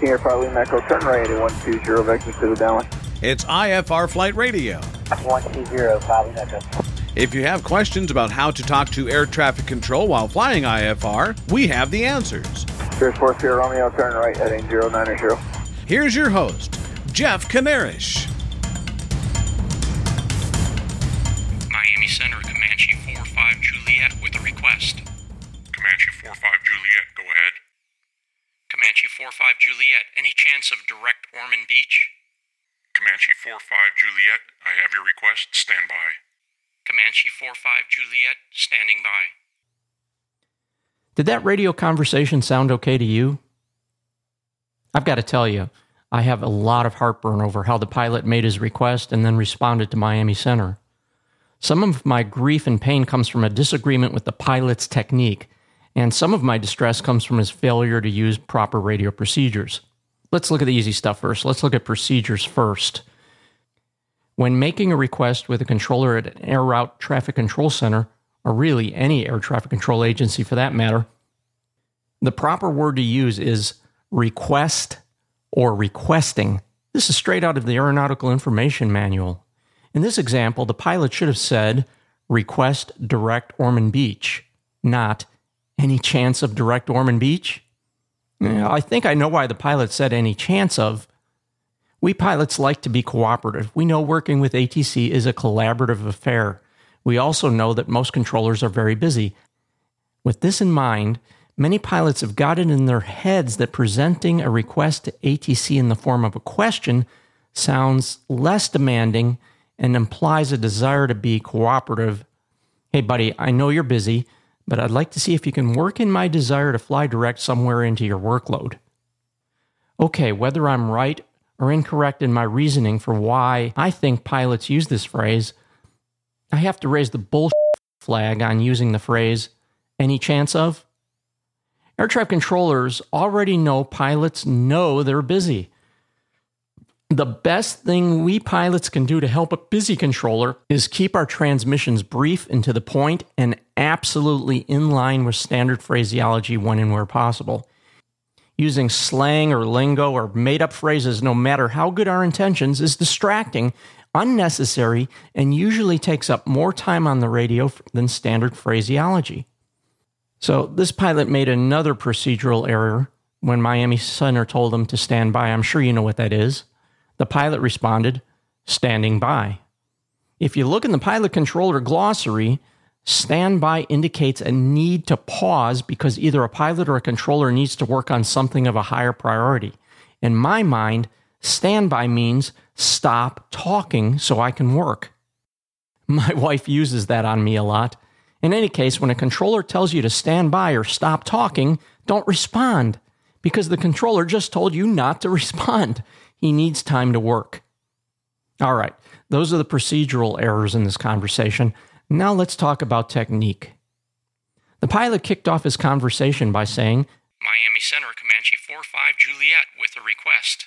Senior Pilot Echo, turn right at 120, vector to the downwind. It's IFR Flight Radio. 120, Pilot Echo. If you have questions about how to talk to air traffic control while flying IFR, we have the answers. Here's 4 Sierra Romeo, turn right heading 090. Here's your host, Jeff Kanarish. Miami Center, any chance of direct Ormond Beach? Comanche 45 Juliet, I have your request. Stand by. Comanche 45 Juliet, standing by. Did that radio conversation sound okay to you? I've got to tell you, I have a lot of heartburn over how the pilot made his request and then responded to Miami Center. Some of my grief and pain comes from a disagreement with the pilot's technique, and some of my distress comes from his failure to use proper radio procedures. Let's look at the easy stuff first. Let's look at procedures first. When making a request with a controller at an Air Route Traffic Control Center, or really any air traffic control agency for that matter, the proper word to use is request or requesting. This is straight out of the Aeronautical Information Manual. In this example, the pilot should have said, request direct Ormond Beach, not any chance of direct Ormond Beach. I think I know why the pilot said any chance of, we pilots like to be cooperative. We know working with ATC is a collaborative affair. We also know that most controllers are very busy. With this in mind, many pilots have got it in their heads that presenting a request to ATC in the form of a question sounds less demanding and implies a desire to be cooperative. Hey, buddy, I know you're busy, but I'd like to see if you can work in my desire to fly direct somewhere into your workload. Okay, whether I'm right or incorrect in my reasoning for why I think pilots use this phrase, I have to raise the bullshit flag on using the phrase any chance of. Air traffic controllers already know pilots know they're busy. The best thing we pilots can do to help a busy controller is keep our transmissions brief and to the point and absolutely in line with standard phraseology when and where possible using slang or lingo or made up phrases, no matter how good our intentions, is distracting, unnecessary, and usually takes up more time on the radio than standard phraseology. So, this pilot made another procedural error when Miami Center told him to stand by. I'm sure you know what that is. The pilot responded, standing by. If you look in the pilot controller glossary, Standby indicates a need to pause because either a pilot or a controller needs to work on something of a higher priority. In my mind, standby means stop talking so I can work. My wife uses that on me a lot. In any case, when a controller tells you to stand by or stop talking, don't respond because the controller just told you not to respond. He needs time to work. All right, those are the procedural errors in this conversation. Now let's talk about technique. The pilot kicked off his conversation by saying, Miami Center, Comanche 45 Juliet with a request.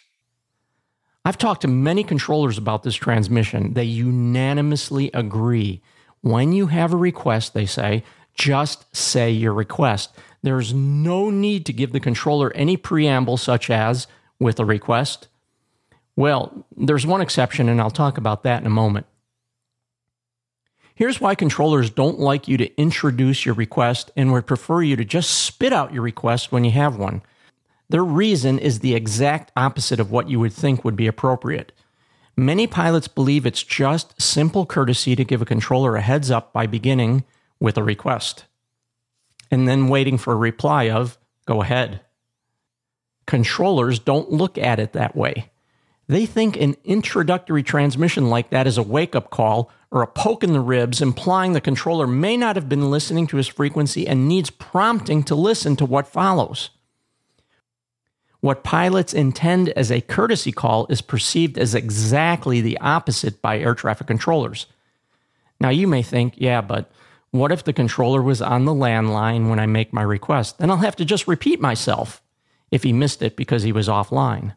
I've talked to many controllers about this transmission. They unanimously agree. When you have a request, they say, just say your request. There's no need to give the controller any preamble, such as with a request. Well, there's one exception, and I'll talk about that in a moment. Here's why controllers don't like you to introduce your request and would prefer you to just spit out your request when you have one. Their reason is the exact opposite of what you would think would be appropriate. Many pilots believe it's just simple courtesy to give a controller a heads up by beginning with a request and then waiting for a reply of, go ahead. Controllers don't look at it that way. They think an introductory transmission like that is a wake up call or a poke in the ribs, implying the controller may not have been listening to his frequency and needs prompting to listen to what follows. What pilots intend as a courtesy call is perceived as exactly the opposite by air traffic controllers. Now, you may think, yeah, but what if the controller was on the landline when I make my request? Then I'll have to just repeat myself if he missed it because he was offline.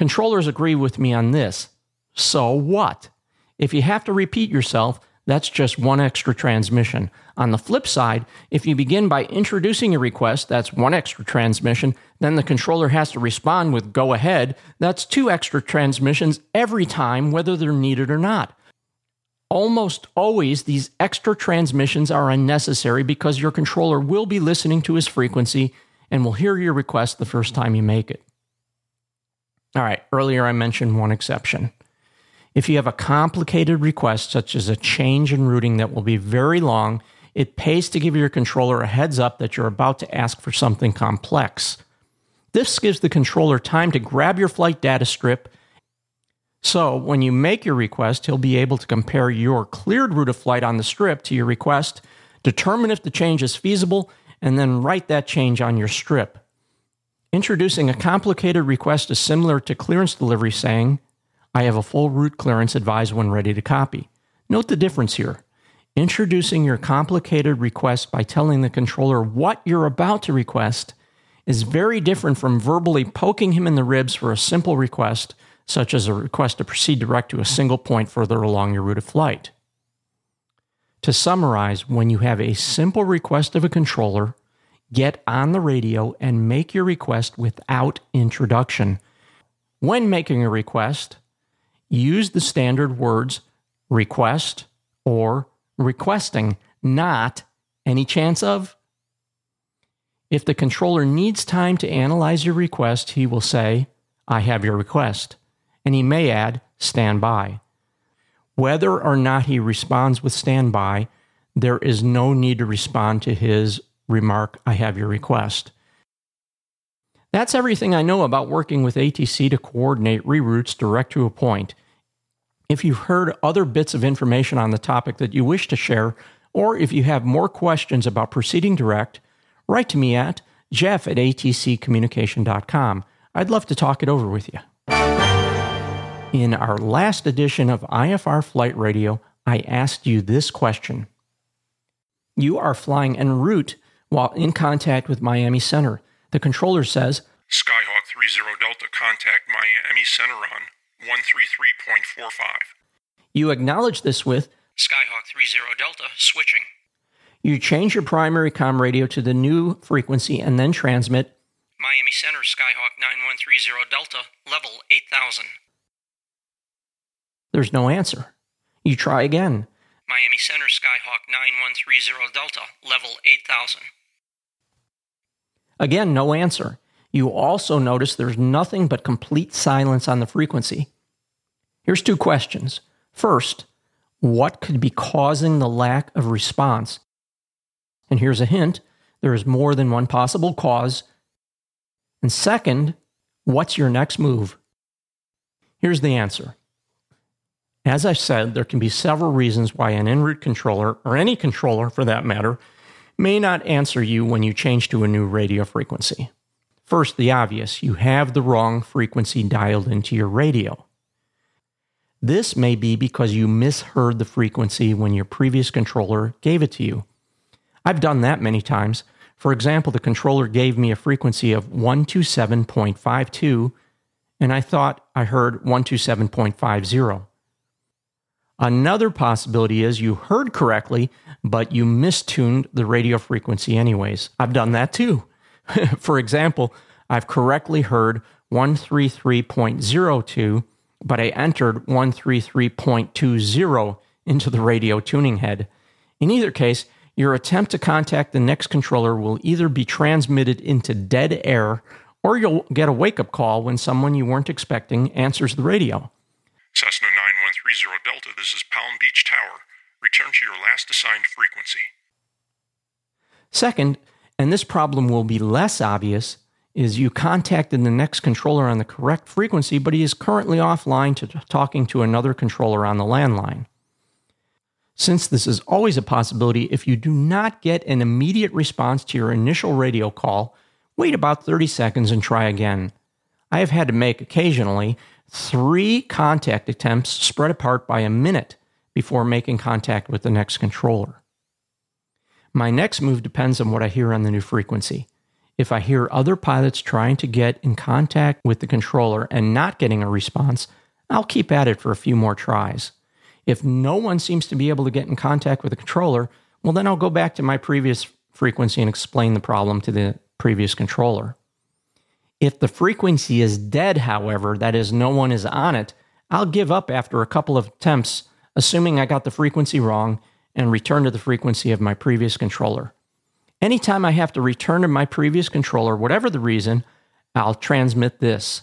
Controllers agree with me on this. So what? If you have to repeat yourself, That's just one extra transmission. On the flip side, if you begin by introducing a request, that's one extra transmission. Then the controller has to respond with go ahead. That's two extra transmissions every time, whether they're needed or not. Almost always, these extra transmissions are unnecessary because your controller will be listening to his frequency and will hear your request the first time you make it. All right, earlier I mentioned one exception. If you have a complicated request, such as a change in routing that will be very long, it pays to give your controller a heads up that you're about to ask for something complex. This gives the controller time to grab your flight data strip so, when you make your request, he'll be able to compare your cleared route of flight on the strip to your request, determine if the change is feasible, and then write that change on your strip. Introducing a complicated request is similar to clearance delivery saying, I have a full route clearance advised when ready to copy. Note the difference here. Introducing your complicated request by telling the controller what you're about to request is very different from verbally poking him in the ribs for a simple request such as a request to proceed direct to a single point further along your route of flight. To summarize, when you have a simple request of a controller, get on the radio and make your request without introduction. When making a request, use the standard words request or requesting, not any chance of. If the controller needs time to analyze your request, he will say, I have your request and he may add stand by. Whether or not he responds with stand by, there is no need to respond to his remark, I have your request. That's everything I know about working with ATC to coordinate reroutes direct to a point. If you've heard other bits of information on the topic that you wish to share, or if you have more questions about proceeding direct, write to me at jeff at atccommunication.com. I'd love to talk it over with you. In our last edition of IFR Flight Radio, I asked you this question. You are flying en route while in contact with Miami Center. The controller says, Skyhawk 30 Delta, contact Miami Center on 133.45. You acknowledge this with, Skyhawk 30 Delta, switching. You change your primary com radio to the new frequency and then transmit, Miami Center, Skyhawk 9130 Delta, level 8000. There's no answer. You try again. Miami Center, Skyhawk 9130 Delta, level 8000. Again, no answer. You also notice there's nothing but complete silence on the frequency. Here's two questions. First, what could be causing the lack of response? And here's a hint there is more than one possible cause. And second, what's your next move? Here's the answer as I said, there can be several reasons why an en route controller, or any controller for that matter, may not answer you when you change to a new radio frequency. First, the obvious you have the wrong frequency dialed into your radio. This may be because you misheard the frequency when your previous controller gave it to you. I've done that many times. For example, the controller gave me a frequency of 127.52, and I thought I heard 127.50. Another possibility is you heard correctly, but you mistuned the radio frequency anyways. I've done that too. For example, I've correctly heard 133.02, but I entered 133.20 into the radio tuning head. In either case, your attempt to contact the next controller will either be transmitted into dead air or you'll get a wake up call when someone you weren't expecting answers the radio. Cessna 9130 Delta, this is Palm Beach Tower. Return to your last assigned frequency. Second, and this problem will be less obvious, is you contacted the next controller on the correct frequency, but he is currently offline to talking to another controller on the landline. Since this is always a possibility, if you do not get an immediate response to your initial radio call, wait about 30 seconds and try again. I have had to make occasionally three contact attempts spread apart by a minute before making contact with the next controller. My next move depends on what I hear on the new frequency. If I hear other pilots trying to get in contact with the controller and not getting a response, I'll keep at it for a few more tries. If no one seems to be able to get in contact with the controller, well, then I'll go back to my previous frequency and explain the problem to the previous controller. If the frequency is dead, however, that is, no one is on it, I'll give up after a couple of attempts, assuming I got the frequency wrong, and return to the frequency of my previous controller. Anytime I have to return to my previous controller, whatever the reason, I'll transmit this.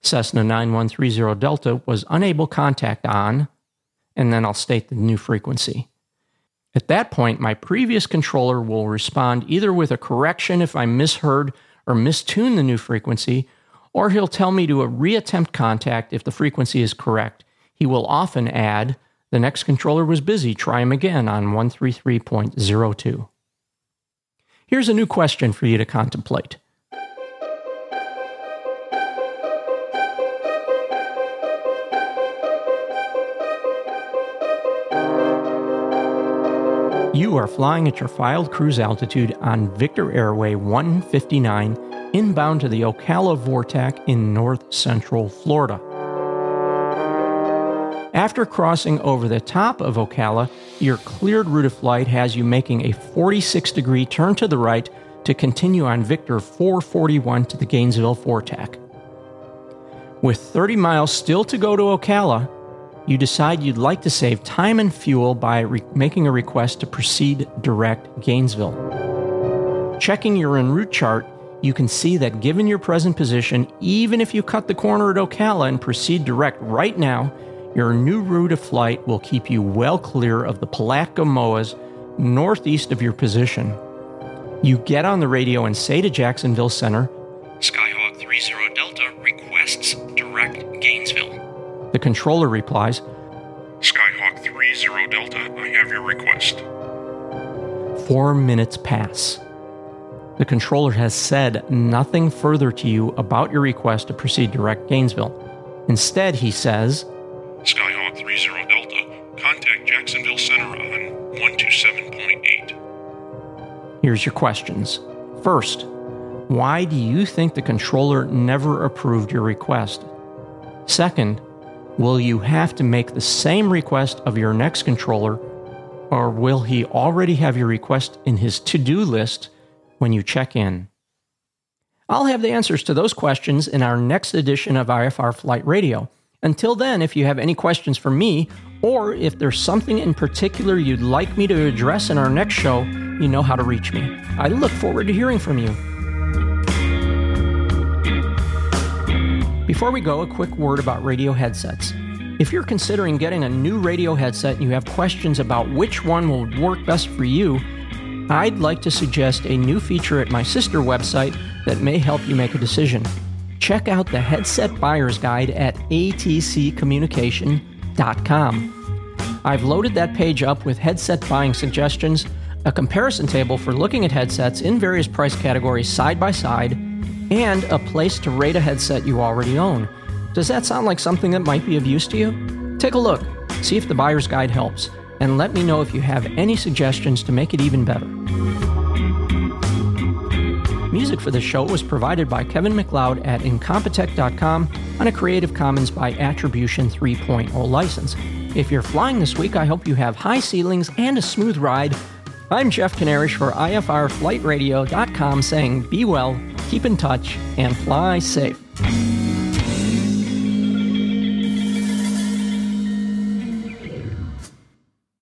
Cessna 9130 Delta was unable contact on, and then I'll state the new frequency. At that point, my previous controller will respond either with a correction if I misheard or mistune the new frequency, or he'll tell me to reattempt contact if the frequency is correct. He will often add, the next controller was busy, try him again on 133.02. Here's a new question for you to contemplate. You are flying at your filed cruise altitude on Victor Airway 159 inbound to the Ocala Vortac in north central Florida. After crossing over the top of Ocala, your cleared route of flight has you making a 46 degree turn to the right to continue on Victor 441 to the Gainesville Vortac. With 30 miles still to go to Ocala, you decide you'd like to save time and fuel by re- making a request to proceed direct Gainesville. Checking your en route chart, you can see that given your present position, even if you cut the corner at Ocala and proceed direct right now, your new route of flight will keep you well clear of the Palatka MOAs northeast of your position. You get on the radio and say to Jacksonville Center, The controller replies, Skyhawk 30 Delta, I have your request. Four minutes pass. The controller has said nothing further to you about your request to proceed direct Gainesville. Instead, he says, Skyhawk 30 Delta, contact Jacksonville Center on 127.8. Here's your questions. First, why do you think the controller never approved your request? Second, will you have to make the same request of your next controller, or will he already have your request in his to do list when you check in? I'll have the answers to those questions in our next edition of IFR Flight Radio. Until then, if you have any questions for me, or if there's something in particular you'd like me to address in our next show, you know how to reach me. I look forward to hearing from you. Before we go, a quick word about radio headsets. If you're considering getting a new radio headset and you have questions about which one will work best for you, I'd like to suggest a new feature at my sister website that may help you make a decision. Check out the Headset Buyer's Guide at atccommunication.com. I've loaded that page up with headset buying suggestions, a comparison table for looking at headsets in various price categories side by side, and a place to rate a headset you already own. Does that sound like something that might be of use to you? Take a look, see if the buyer's guide helps, and let me know if you have any suggestions to make it even better. Music for this show was provided by Kevin MacLeod at Incompetech.com on a Creative Commons by Attribution 3.0 license. If you're flying this week, I hope you have high ceilings and a smooth ride. I'm Jeff Kanarish for IFRFlightRadio.com saying be well, keep in touch, and fly safe.